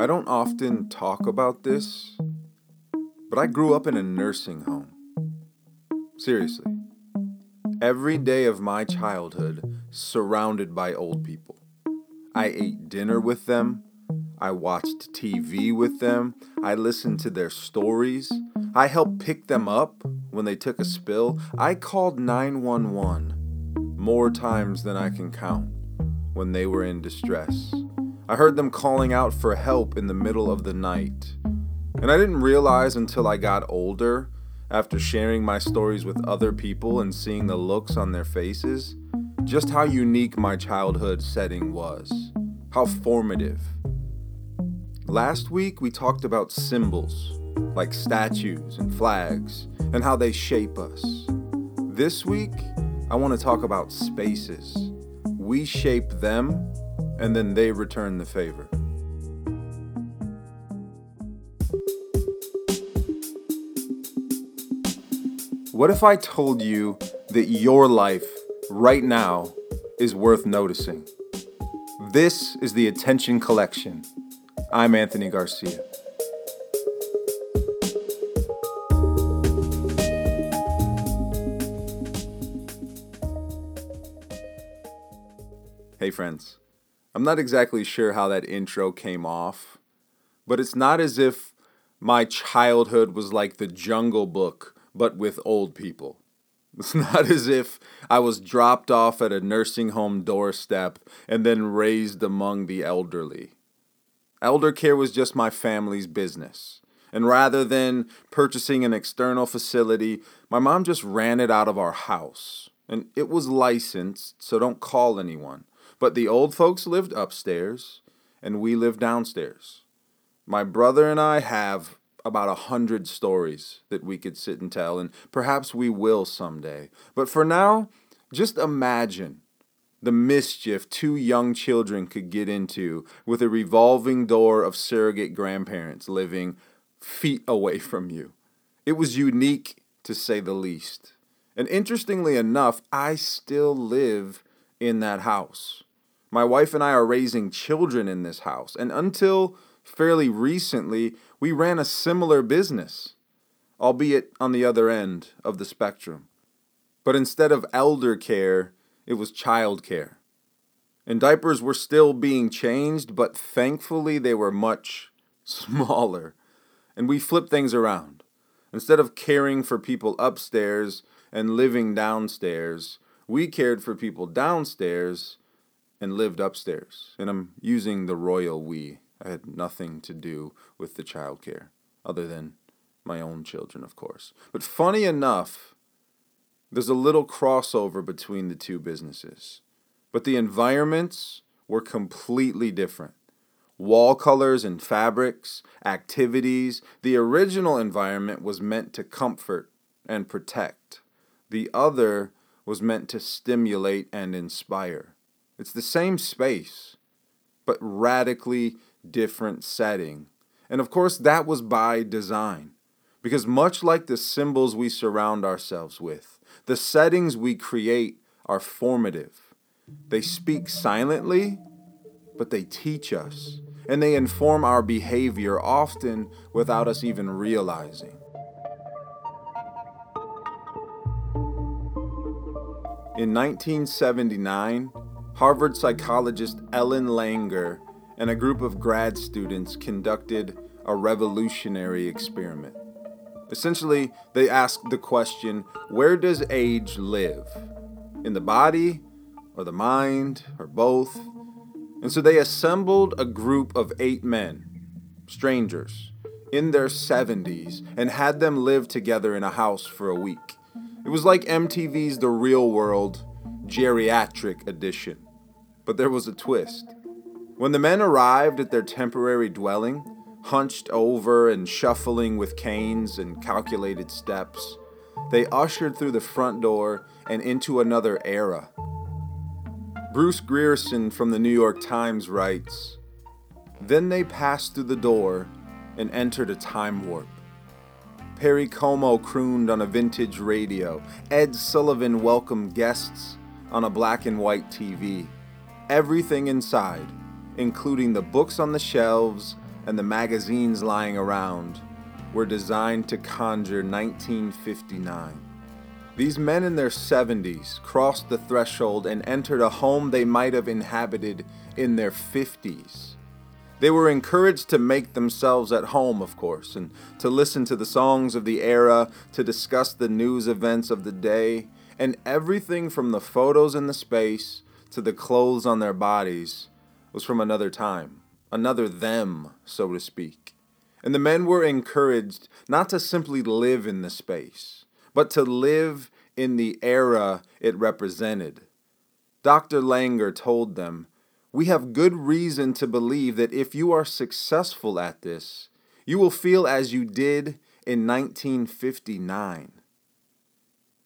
I don't often talk about this, but I grew up in a nursing home. Seriously. Every day of my childhood surrounded by old people. I ate dinner with them. I watched TV with them. I listened to their stories. I helped pick them up when they took a spill. I called 911 more times than I can count when they were in distress. I heard them calling out for help in the middle of the night. And I didn't realize until I got older, after sharing my stories with other people and seeing the looks on their faces, just how unique my childhood setting was, how formative. Last week, we talked about symbols, like statues and flags, and how they shape us. This week, I want to talk about spaces. We shape them and then they return the favor. What if I told you that your life right now is worth noticing? This is the Attention Collection. I'm Anthony Garcia. Hey, friends. I'm not exactly sure how that intro came off, but it's not as if my childhood was like the Jungle Book, but with old people. It's not as if I was dropped off at a nursing home doorstep and then raised among the elderly. Elder care was just my family's business. And rather than purchasing an external facility, my mom just ran it out of our house. And it was licensed, so don't call anyone. But the old folks lived upstairs, and we lived downstairs. My brother and I have about a hundred stories that we could sit and tell, and perhaps we will someday. But for now, just imagine the mischief two young children could get into with a revolving door of surrogate grandparents living feet away from you. It was unique, to say the least. And interestingly enough, I still live in that house. My wife and I are raising children in this house, and until fairly recently, we ran a similar business, albeit on the other end of the spectrum. But instead of elder care, it was child care. And diapers were still being changed, but thankfully they were much smaller. And we flipped things around. Instead of caring for people upstairs and living downstairs, we cared for people downstairs and lived upstairs. And I'm using the royal we. I had nothing to do with the childcare, other than my own children, of course. But funny enough, there's a little crossover between the two businesses. But the environments were completely different. Wall colors and fabrics, activities. The original environment was meant to comfort and protect. The other was meant to stimulate and inspire. It's the same space, but radically different setting. And of course, that was by design. Because much like the symbols we surround ourselves with, the settings we create are formative. They speak silently, but they teach us, and they inform our behavior often without us even realizing. In 1979, Harvard psychologist Ellen Langer and a group of grad students conducted a revolutionary experiment. Essentially, they asked the question where does age live? In the body, or the mind, or both? And so they assembled a group of eight men, strangers, in their 70s, and had them live together in a house for a week. It was like MTV's The Real World geriatric edition. But there was a twist. When the men arrived at their temporary dwelling, hunched over and shuffling with canes and calculated steps, they ushered through the front door and into another era. Bruce Grierson from the New York Times writes Then they passed through the door and entered a time warp. Perry Como crooned on a vintage radio. Ed Sullivan welcomed guests on a black and white TV everything inside, including the books on the shelves and the magazines lying around were designed to conjure 1959. These men in their 70s crossed the threshold and entered a home they might have inhabited in their 50s. They were encouraged to make themselves at home, of course, and to listen to the songs of the era, to discuss the news events of the day, and everything from the photos in the space to the clothes on their bodies was from another time, another them, so to speak. And the men were encouraged not to simply live in the space, but to live in the era it represented. Dr. Langer told them, We have good reason to believe that if you are successful at this, you will feel as you did in 1959.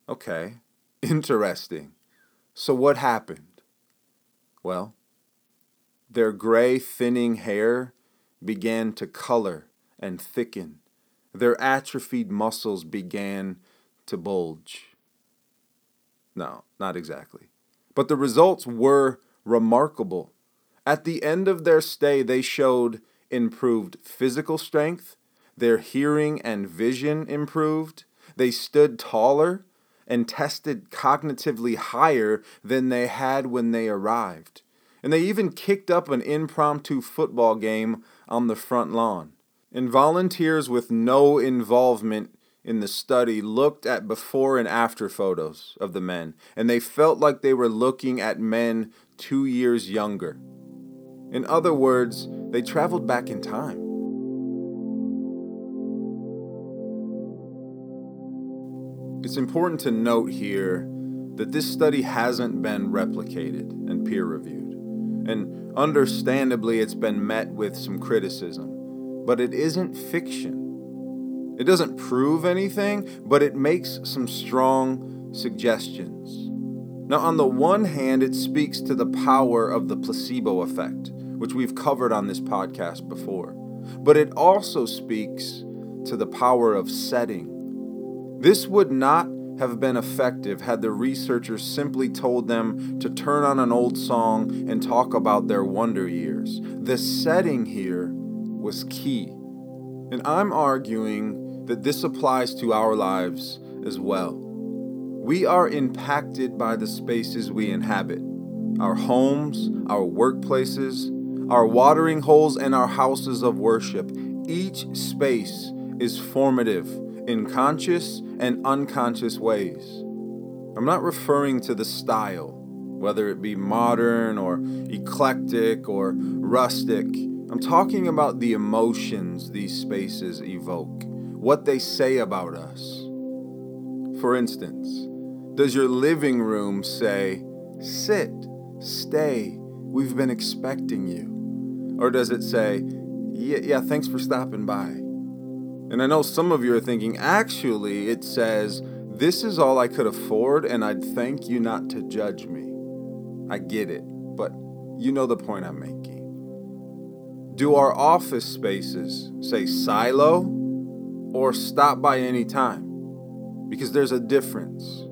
Okay, interesting. So, what happened? Well, their gray, thinning hair began to color and thicken. Their atrophied muscles began to bulge. No, not exactly. But the results were remarkable. At the end of their stay, they showed improved physical strength, their hearing and vision improved, they stood taller and tested cognitively higher than they had when they arrived. And they even kicked up an impromptu football game on the front lawn. And volunteers with no involvement in the study looked at before and after photos of the men, and they felt like they were looking at men two years younger. In other words, they traveled back in time. It's important to note here that this study hasn't been replicated and peer reviewed. And understandably, it's been met with some criticism but it isn't fiction. It doesn't prove anything, but it makes some strong suggestions. Now, on the one hand, it speaks to the power of the placebo effect, which we've covered on this podcast before, but it also speaks to the power of setting. This would not have been effective had the researchers simply told them to turn on an old song and talk about their wonder years. The setting here was key. And I'm arguing that this applies to our lives as well. We are impacted by the spaces we inhabit our homes, our workplaces, our watering holes, and our houses of worship. Each space is formative in conscious and unconscious ways. I'm not referring to the style, whether it be modern or eclectic or rustic. I'm talking about the emotions these spaces evoke, what they say about us. For instance, does your living room say, Sit, stay, we've been expecting you? Or does it say, Yeah, yeah thanks for stopping by? And I know some of you are thinking, actually, it says, This is all I could afford, and I'd thank you not to judge me. I get it, but you know the point I'm making. Do our office spaces say silo or stop by any time? Because there's a difference.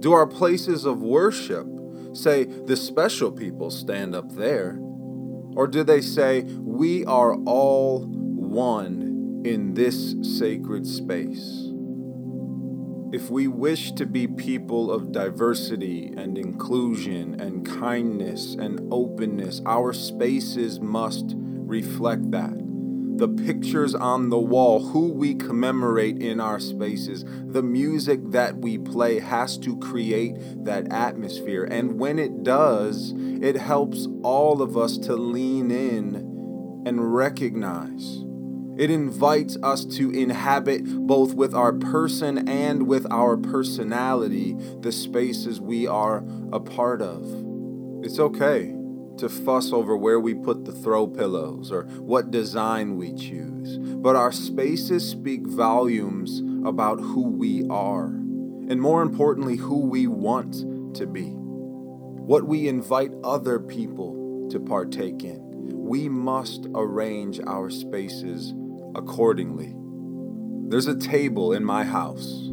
Do our places of worship say the special people stand up there? Or do they say we are all one in this sacred space? If we wish to be people of diversity and inclusion and kindness and openness, our spaces must reflect that. The pictures on the wall, who we commemorate in our spaces, the music that we play has to create that atmosphere. And when it does, it helps all of us to lean in and recognize. It invites us to inhabit both with our person and with our personality the spaces we are a part of. It's okay to fuss over where we put the throw pillows or what design we choose, but our spaces speak volumes about who we are, and more importantly, who we want to be, what we invite other people to partake in. We must arrange our spaces accordingly. There's a table in my house.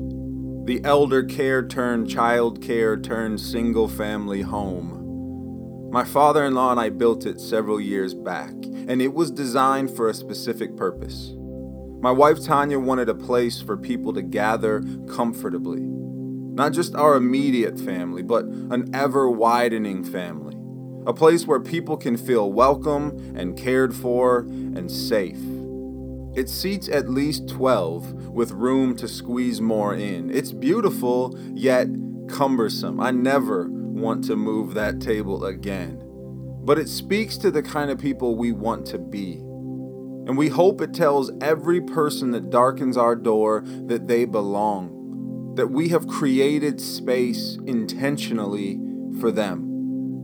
The elder care turned child care turned single family home My father in law and I built it several years back, and it was designed for a specific purpose. My wife Tanya wanted a place for people to gather comfortably. Not just our immediate family, but an ever widening family. A place where people can feel welcome and cared for and safe. It seats at least 12 with room to squeeze more in. It's beautiful, yet cumbersome. I never want to move that table again. But it speaks to the kind of people we want to be. And we hope it tells every person that darkens our door that they belong, that we have created space intentionally for them.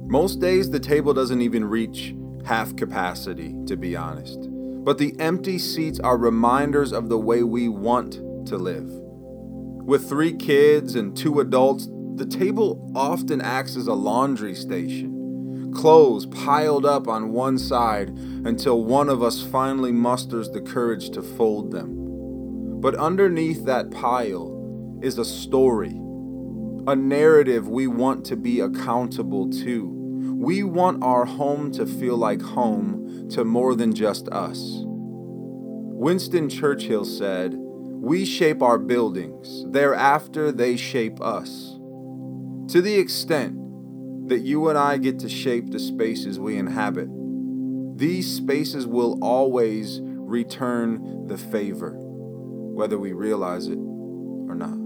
Most days, the table doesn't even reach half capacity, to be honest. But the empty seats are reminders of the way we want to live. With three kids and two adults, the table often acts as a laundry station. Clothes piled up on one side until one of us finally musters the courage to fold them. But underneath that pile is a story, a narrative we want to be accountable to. We want our home to feel like home to more than just us. Winston Churchill said, We shape our buildings, thereafter, they shape us. To the extent that you and I get to shape the spaces we inhabit, these spaces will always return the favor, whether we realize it or not.